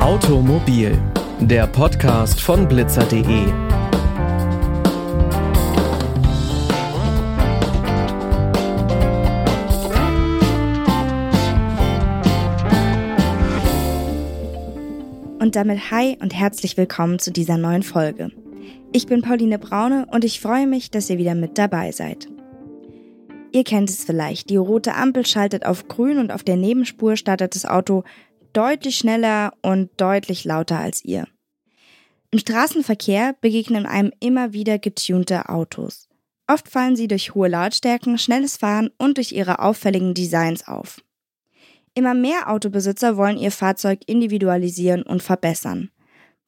Automobil, der Podcast von blitzer.de. Und damit hi und herzlich willkommen zu dieser neuen Folge. Ich bin Pauline Braune und ich freue mich, dass ihr wieder mit dabei seid. Ihr kennt es vielleicht, die rote Ampel schaltet auf grün und auf der Nebenspur startet das Auto deutlich schneller und deutlich lauter als ihr. Im Straßenverkehr begegnen einem immer wieder getunte Autos. Oft fallen sie durch hohe Lautstärken, schnelles Fahren und durch ihre auffälligen Designs auf. Immer mehr Autobesitzer wollen ihr Fahrzeug individualisieren und verbessern.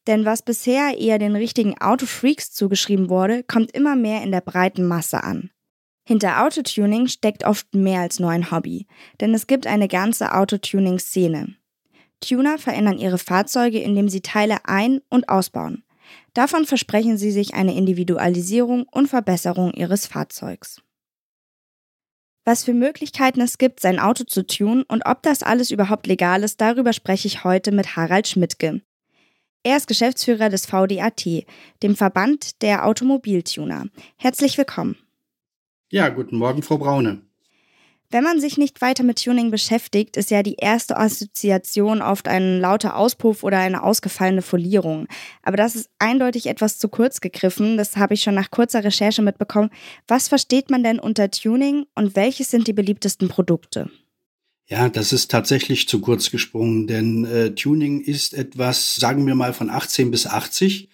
Denn was bisher eher den richtigen Autofreaks zugeschrieben wurde, kommt immer mehr in der breiten Masse an. Hinter Autotuning steckt oft mehr als nur ein Hobby, denn es gibt eine ganze Autotuning-Szene. Tuner verändern ihre Fahrzeuge, indem sie Teile ein- und ausbauen. Davon versprechen sie sich eine Individualisierung und Verbesserung ihres Fahrzeugs. Was für Möglichkeiten es gibt, sein Auto zu tunen und ob das alles überhaupt legal ist, darüber spreche ich heute mit Harald Schmidtke. Er ist Geschäftsführer des VDAT, dem Verband der Automobiltuner. Herzlich willkommen. Ja, guten Morgen, Frau Braune. Wenn man sich nicht weiter mit Tuning beschäftigt, ist ja die erste Assoziation oft ein lauter Auspuff oder eine ausgefallene Folierung. Aber das ist eindeutig etwas zu kurz gegriffen. Das habe ich schon nach kurzer Recherche mitbekommen. Was versteht man denn unter Tuning und welches sind die beliebtesten Produkte? Ja, das ist tatsächlich zu kurz gesprungen, denn äh, Tuning ist etwas, sagen wir mal, von 18 bis 80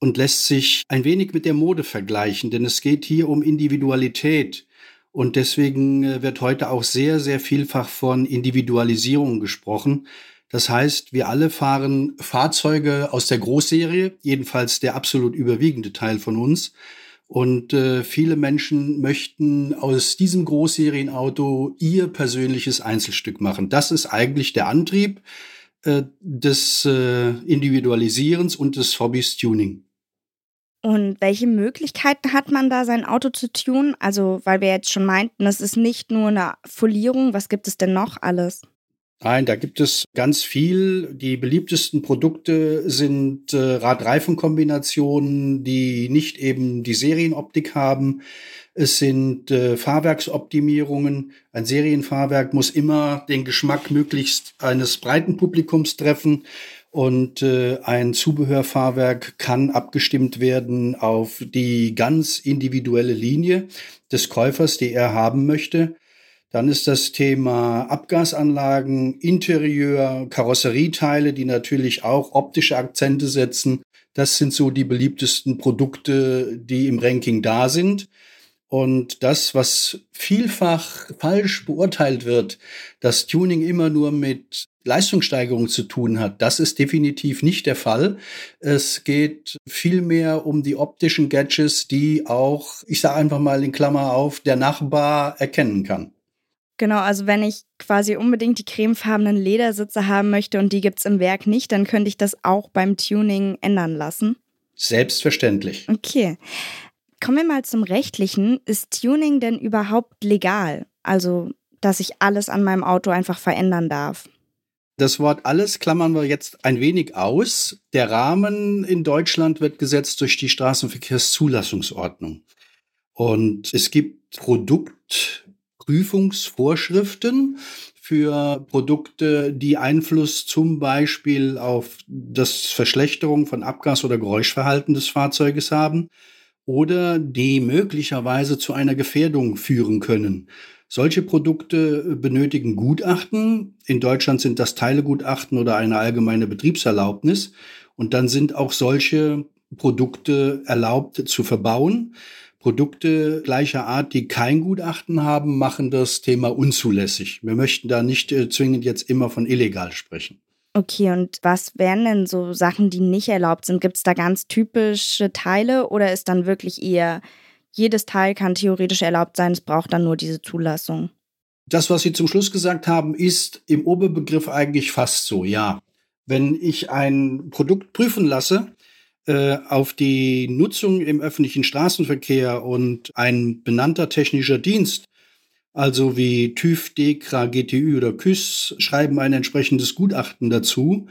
und lässt sich ein wenig mit der Mode vergleichen, denn es geht hier um Individualität. Und deswegen äh, wird heute auch sehr, sehr vielfach von Individualisierung gesprochen. Das heißt, wir alle fahren Fahrzeuge aus der Großserie, jedenfalls der absolut überwiegende Teil von uns. Und äh, viele Menschen möchten aus diesem Großserienauto ihr persönliches Einzelstück machen. Das ist eigentlich der Antrieb äh, des äh, Individualisierens und des Hobbys Tuning. Und welche Möglichkeiten hat man da, sein Auto zu tunen? Also, weil wir jetzt schon meinten, es ist nicht nur eine Folierung. Was gibt es denn noch alles? Nein, da gibt es ganz viel. Die beliebtesten Produkte sind äh, Rad-Reifen-Kombinationen, die nicht eben die Serienoptik haben. Es sind äh, Fahrwerksoptimierungen. Ein Serienfahrwerk muss immer den Geschmack möglichst eines breiten Publikums treffen und äh, ein Zubehörfahrwerk kann abgestimmt werden auf die ganz individuelle Linie des Käufers, die er haben möchte. Dann ist das Thema Abgasanlagen, Interieur, Karosserieteile, die natürlich auch optische Akzente setzen. Das sind so die beliebtesten Produkte, die im Ranking da sind. Und das, was vielfach falsch beurteilt wird, dass Tuning immer nur mit Leistungssteigerung zu tun hat, das ist definitiv nicht der Fall. Es geht vielmehr um die optischen Gadgets, die auch, ich sage einfach mal in Klammer auf, der Nachbar erkennen kann. Genau, also wenn ich quasi unbedingt die cremefarbenen Ledersitze haben möchte und die gibt es im Werk nicht, dann könnte ich das auch beim Tuning ändern lassen. Selbstverständlich. Okay. Kommen wir mal zum Rechtlichen. Ist Tuning denn überhaupt legal? Also, dass ich alles an meinem Auto einfach verändern darf? Das Wort alles klammern wir jetzt ein wenig aus. Der Rahmen in Deutschland wird gesetzt durch die Straßenverkehrszulassungsordnung. Und es gibt Produktprüfungsvorschriften für Produkte, die Einfluss zum Beispiel auf das Verschlechterung von Abgas- oder Geräuschverhalten des Fahrzeuges haben oder die möglicherweise zu einer Gefährdung führen können. Solche Produkte benötigen Gutachten. In Deutschland sind das Teilegutachten oder eine allgemeine Betriebserlaubnis. Und dann sind auch solche Produkte erlaubt zu verbauen. Produkte gleicher Art, die kein Gutachten haben, machen das Thema unzulässig. Wir möchten da nicht äh, zwingend jetzt immer von illegal sprechen. Okay, und was wären denn so Sachen, die nicht erlaubt sind? Gibt es da ganz typische Teile oder ist dann wirklich eher, jedes Teil kann theoretisch erlaubt sein, es braucht dann nur diese Zulassung? Das, was Sie zum Schluss gesagt haben, ist im Oberbegriff eigentlich fast so, ja. Wenn ich ein Produkt prüfen lasse, äh, auf die Nutzung im öffentlichen Straßenverkehr und ein benannter technischer Dienst, also wie TÜV, DEKRA, GTÜ oder KÜS, schreiben ein entsprechendes Gutachten dazu,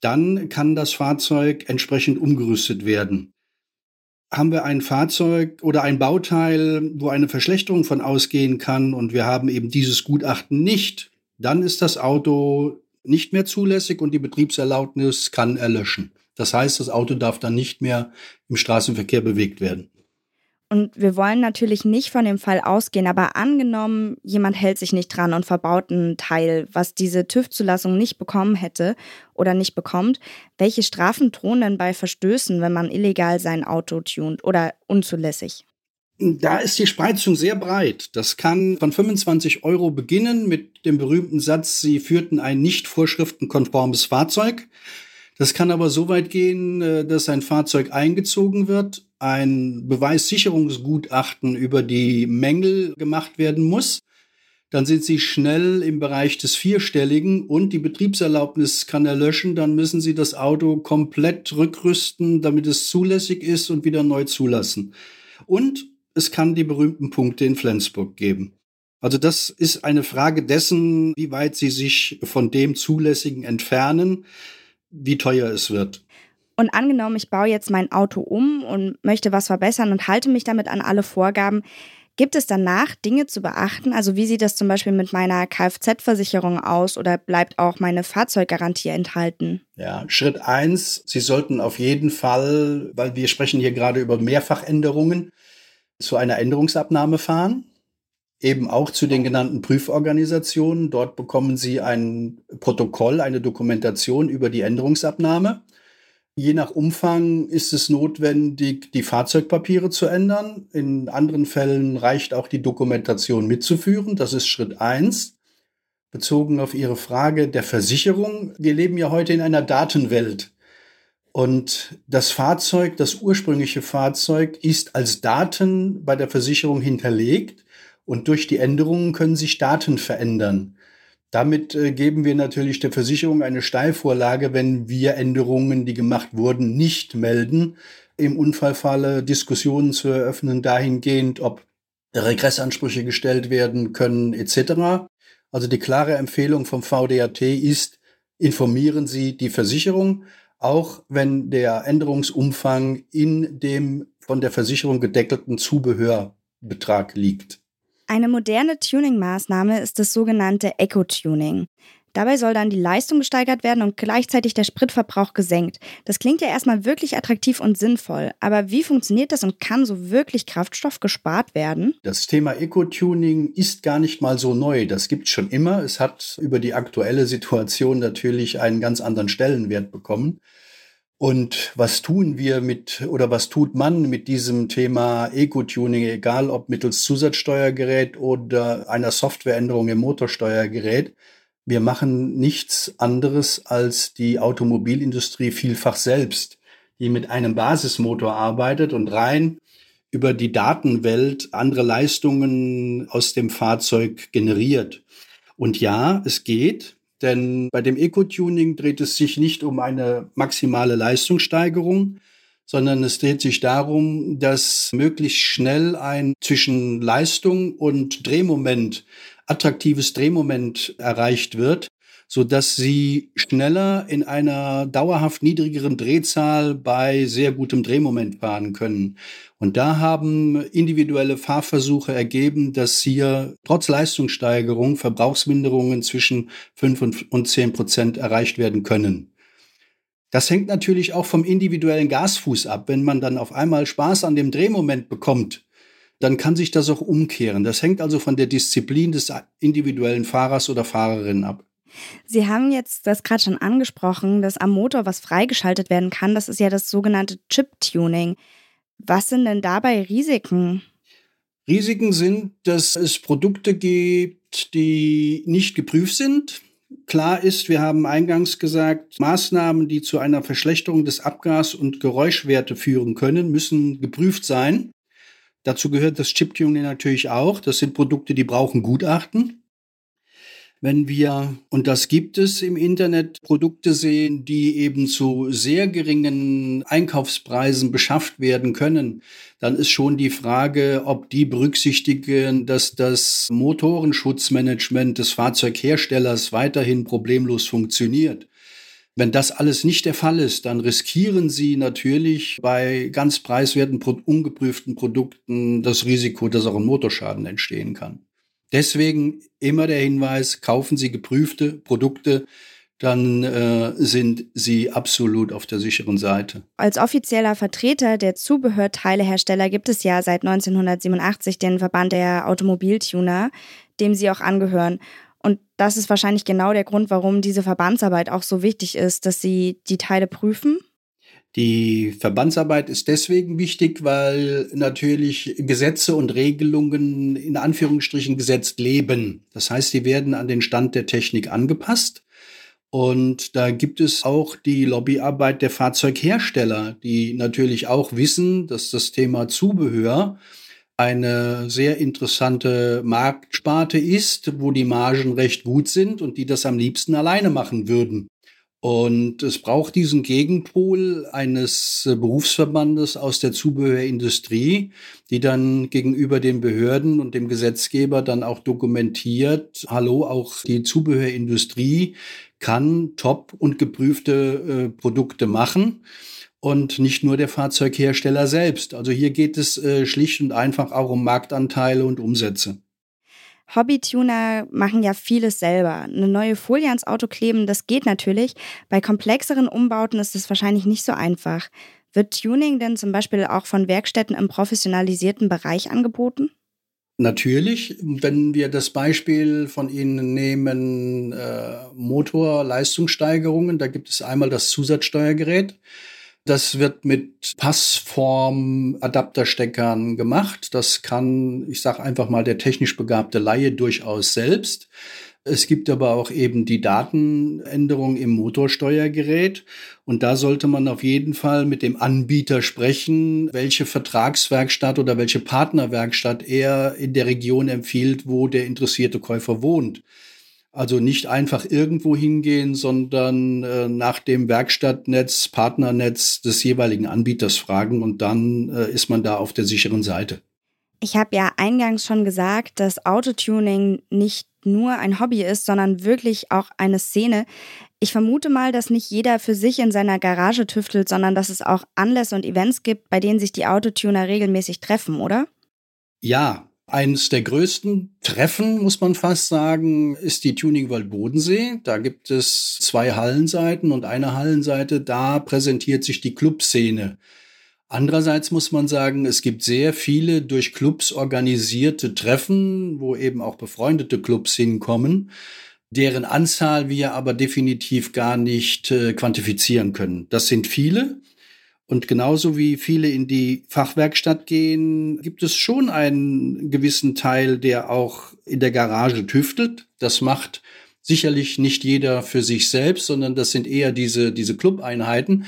dann kann das Fahrzeug entsprechend umgerüstet werden. Haben wir ein Fahrzeug oder ein Bauteil, wo eine Verschlechterung von ausgehen kann und wir haben eben dieses Gutachten nicht, dann ist das Auto nicht mehr zulässig und die Betriebserlaubnis kann erlöschen. Das heißt, das Auto darf dann nicht mehr im Straßenverkehr bewegt werden. Und wir wollen natürlich nicht von dem Fall ausgehen, aber angenommen, jemand hält sich nicht dran und verbaut ein Teil, was diese TÜV-Zulassung nicht bekommen hätte oder nicht bekommt, welche Strafen drohen denn bei Verstößen, wenn man illegal sein Auto tunt oder unzulässig? Da ist die Spreizung sehr breit. Das kann von 25 Euro beginnen mit dem berühmten Satz, Sie führten ein nicht vorschriftenkonformes Fahrzeug. Das kann aber so weit gehen, äh, dass ein Fahrzeug eingezogen wird, ein Beweissicherungsgutachten über die Mängel gemacht werden muss. Dann sind Sie schnell im Bereich des Vierstelligen und die Betriebserlaubnis kann erlöschen. Dann müssen Sie das Auto komplett rückrüsten, damit es zulässig ist und wieder neu zulassen. Und es kann die berühmten Punkte in Flensburg geben. Also das ist eine Frage dessen, wie weit Sie sich von dem Zulässigen entfernen, wie teuer es wird. Und angenommen, ich baue jetzt mein Auto um und möchte was verbessern und halte mich damit an alle Vorgaben. Gibt es danach Dinge zu beachten? Also wie sieht das zum Beispiel mit meiner Kfz-Versicherung aus oder bleibt auch meine Fahrzeuggarantie enthalten? Ja, Schritt eins: Sie sollten auf jeden Fall, weil wir sprechen hier gerade über Mehrfachänderungen, zu einer Änderungsabnahme fahren. Eben auch zu den genannten Prüforganisationen. Dort bekommen Sie ein Protokoll, eine Dokumentation über die Änderungsabnahme. Je nach Umfang ist es notwendig, die Fahrzeugpapiere zu ändern. In anderen Fällen reicht auch die Dokumentation mitzuführen. Das ist Schritt eins. Bezogen auf Ihre Frage der Versicherung. Wir leben ja heute in einer Datenwelt. Und das Fahrzeug, das ursprüngliche Fahrzeug, ist als Daten bei der Versicherung hinterlegt. Und durch die Änderungen können sich Daten verändern. Damit äh, geben wir natürlich der Versicherung eine Steilvorlage, wenn wir Änderungen, die gemacht wurden, nicht melden. Im Unfallfalle Diskussionen zu eröffnen dahingehend, ob Regressansprüche gestellt werden können etc. Also die klare Empfehlung vom VDAT ist, informieren Sie die Versicherung, auch wenn der Änderungsumfang in dem von der Versicherung gedeckelten Zubehörbetrag liegt. Eine moderne Tuning-Maßnahme ist das sogenannte Eco-Tuning. Dabei soll dann die Leistung gesteigert werden und gleichzeitig der Spritverbrauch gesenkt. Das klingt ja erstmal wirklich attraktiv und sinnvoll, aber wie funktioniert das und kann so wirklich Kraftstoff gespart werden? Das Thema Eco-Tuning ist gar nicht mal so neu. Das gibt es schon immer. Es hat über die aktuelle Situation natürlich einen ganz anderen Stellenwert bekommen. Und was tun wir mit oder was tut man mit diesem Thema Eco-Tuning, egal ob mittels Zusatzsteuergerät oder einer Softwareänderung im Motorsteuergerät? Wir machen nichts anderes als die Automobilindustrie vielfach selbst, die mit einem Basismotor arbeitet und rein über die Datenwelt andere Leistungen aus dem Fahrzeug generiert. Und ja, es geht. Denn bei dem Eco-Tuning dreht es sich nicht um eine maximale Leistungssteigerung, sondern es dreht sich darum, dass möglichst schnell ein zwischen Leistung und Drehmoment, attraktives Drehmoment erreicht wird, so dass sie schneller in einer dauerhaft niedrigeren Drehzahl bei sehr gutem Drehmoment fahren können. Und da haben individuelle Fahrversuche ergeben, dass hier trotz Leistungssteigerung Verbrauchsminderungen zwischen 5 und 10 Prozent erreicht werden können. Das hängt natürlich auch vom individuellen Gasfuß ab. Wenn man dann auf einmal Spaß an dem Drehmoment bekommt, dann kann sich das auch umkehren. Das hängt also von der Disziplin des individuellen Fahrers oder Fahrerin ab. Sie haben jetzt das gerade schon angesprochen, dass am Motor was freigeschaltet werden kann. Das ist ja das sogenannte Chip-Tuning. Was sind denn dabei Risiken? Risiken sind, dass es Produkte gibt, die nicht geprüft sind. Klar ist, wir haben eingangs gesagt, Maßnahmen, die zu einer Verschlechterung des Abgas- und Geräuschwerte führen können, müssen geprüft sein. Dazu gehört das Chiptuning natürlich auch. Das sind Produkte, die brauchen Gutachten. Wenn wir, und das gibt es im Internet, Produkte sehen, die eben zu sehr geringen Einkaufspreisen beschafft werden können, dann ist schon die Frage, ob die berücksichtigen, dass das Motorenschutzmanagement des Fahrzeugherstellers weiterhin problemlos funktioniert. Wenn das alles nicht der Fall ist, dann riskieren Sie natürlich bei ganz preiswerten, ungeprüften Produkten das Risiko, dass auch ein Motorschaden entstehen kann. Deswegen immer der Hinweis, kaufen Sie geprüfte Produkte, dann äh, sind Sie absolut auf der sicheren Seite. Als offizieller Vertreter der Zubehörteilehersteller gibt es ja seit 1987 den Verband der Automobiltuner, dem Sie auch angehören. Und das ist wahrscheinlich genau der Grund, warum diese Verbandsarbeit auch so wichtig ist, dass Sie die Teile prüfen die Verbandsarbeit ist deswegen wichtig, weil natürlich Gesetze und Regelungen in Anführungsstrichen gesetzt leben. Das heißt, die werden an den Stand der Technik angepasst. Und da gibt es auch die Lobbyarbeit der Fahrzeughersteller, die natürlich auch wissen, dass das Thema Zubehör eine sehr interessante Marktsparte ist, wo die Margen recht gut sind und die das am liebsten alleine machen würden. Und es braucht diesen Gegenpol eines äh, Berufsverbandes aus der Zubehörindustrie, die dann gegenüber den Behörden und dem Gesetzgeber dann auch dokumentiert, hallo, auch die Zubehörindustrie kann top und geprüfte äh, Produkte machen und nicht nur der Fahrzeughersteller selbst. Also hier geht es äh, schlicht und einfach auch um Marktanteile und Umsätze. Hobbytuner machen ja vieles selber. Eine neue Folie ans Auto kleben, das geht natürlich. Bei komplexeren Umbauten ist es wahrscheinlich nicht so einfach. Wird Tuning denn zum Beispiel auch von Werkstätten im professionalisierten Bereich angeboten? Natürlich, wenn wir das Beispiel von Ihnen nehmen, äh, Motorleistungssteigerungen, da gibt es einmal das Zusatzsteuergerät. Das wird mit Passform-Adaptersteckern gemacht. Das kann, ich sage einfach mal, der technisch begabte Laie durchaus selbst. Es gibt aber auch eben die Datenänderung im Motorsteuergerät. Und da sollte man auf jeden Fall mit dem Anbieter sprechen, welche Vertragswerkstatt oder welche Partnerwerkstatt er in der Region empfiehlt, wo der interessierte Käufer wohnt. Also nicht einfach irgendwo hingehen, sondern äh, nach dem Werkstattnetz, Partnernetz des jeweiligen Anbieters fragen und dann äh, ist man da auf der sicheren Seite. Ich habe ja eingangs schon gesagt, dass Autotuning nicht nur ein Hobby ist, sondern wirklich auch eine Szene. Ich vermute mal, dass nicht jeder für sich in seiner Garage tüftelt, sondern dass es auch Anlässe und Events gibt, bei denen sich die Autotuner regelmäßig treffen, oder? Ja, eines der größten Treffen, muss man fast sagen, ist die Tuning World Bodensee. Da gibt es zwei Hallenseiten und eine Hallenseite, da präsentiert sich die Clubszene. Andererseits muss man sagen, es gibt sehr viele durch Clubs organisierte Treffen, wo eben auch befreundete Clubs hinkommen, deren Anzahl wir aber definitiv gar nicht äh, quantifizieren können. Das sind viele. Und genauso wie viele in die Fachwerkstatt gehen, gibt es schon einen gewissen Teil, der auch in der Garage tüftelt. Das macht sicherlich nicht jeder für sich selbst, sondern das sind eher diese, diese Club-Einheiten,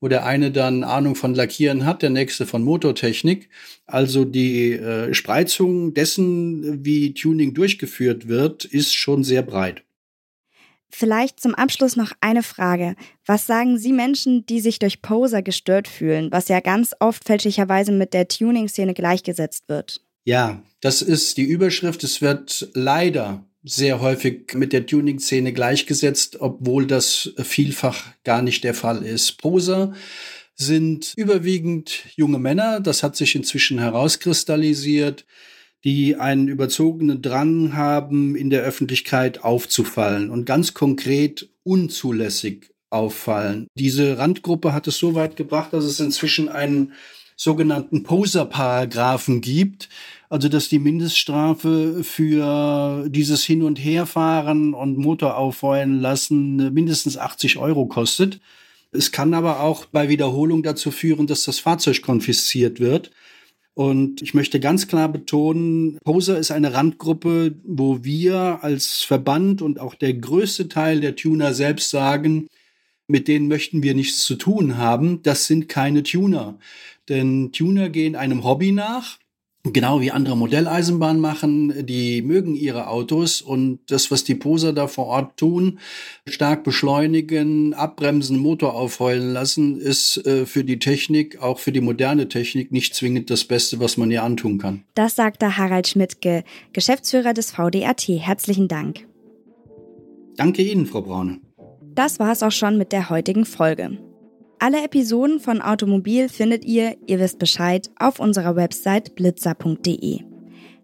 wo der eine dann Ahnung von Lackieren hat, der nächste von Motortechnik. Also die äh, Spreizung dessen, wie Tuning durchgeführt wird, ist schon sehr breit. Vielleicht zum Abschluss noch eine Frage. Was sagen Sie Menschen, die sich durch Poser gestört fühlen, was ja ganz oft fälschlicherweise mit der Tuning-Szene gleichgesetzt wird? Ja, das ist die Überschrift. Es wird leider sehr häufig mit der Tuning-Szene gleichgesetzt, obwohl das vielfach gar nicht der Fall ist. Poser sind überwiegend junge Männer. Das hat sich inzwischen herauskristallisiert die einen überzogenen Drang haben, in der Öffentlichkeit aufzufallen und ganz konkret unzulässig auffallen. Diese Randgruppe hat es so weit gebracht, dass es inzwischen einen sogenannten Poser-Paragraphen gibt, also dass die Mindeststrafe für dieses Hin- und Herfahren und Motor aufheulen lassen mindestens 80 Euro kostet. Es kann aber auch bei Wiederholung dazu führen, dass das Fahrzeug konfisziert wird. Und ich möchte ganz klar betonen, Poser ist eine Randgruppe, wo wir als Verband und auch der größte Teil der Tuner selbst sagen, mit denen möchten wir nichts zu tun haben. Das sind keine Tuner. Denn Tuner gehen einem Hobby nach, genau wie andere Modelleisenbahn machen. Die mögen ihre Autos und das, was die Poser da vor Ort tun, stark beschleunigen, abbremsen, Motor aufheulen lassen, ist äh, für die Technik, auch für die moderne Technik, nicht zwingend das Beste, was man ihr antun kann. Das sagte Harald Schmidtke, Geschäftsführer des VDAT. Herzlichen Dank. Danke Ihnen, Frau Braune. Das war es auch schon mit der heutigen Folge. Alle Episoden von Automobil findet ihr, ihr wisst Bescheid, auf unserer Website blitzer.de.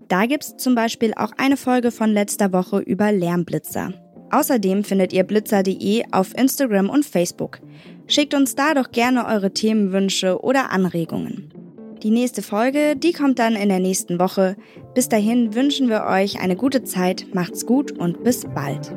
Da gibt's zum Beispiel auch eine Folge von letzter Woche über Lärmblitzer. Außerdem findet ihr blitzer.de auf Instagram und Facebook. Schickt uns da doch gerne eure Themenwünsche oder Anregungen. Die nächste Folge, die kommt dann in der nächsten Woche. Bis dahin wünschen wir euch eine gute Zeit, macht's gut und bis bald.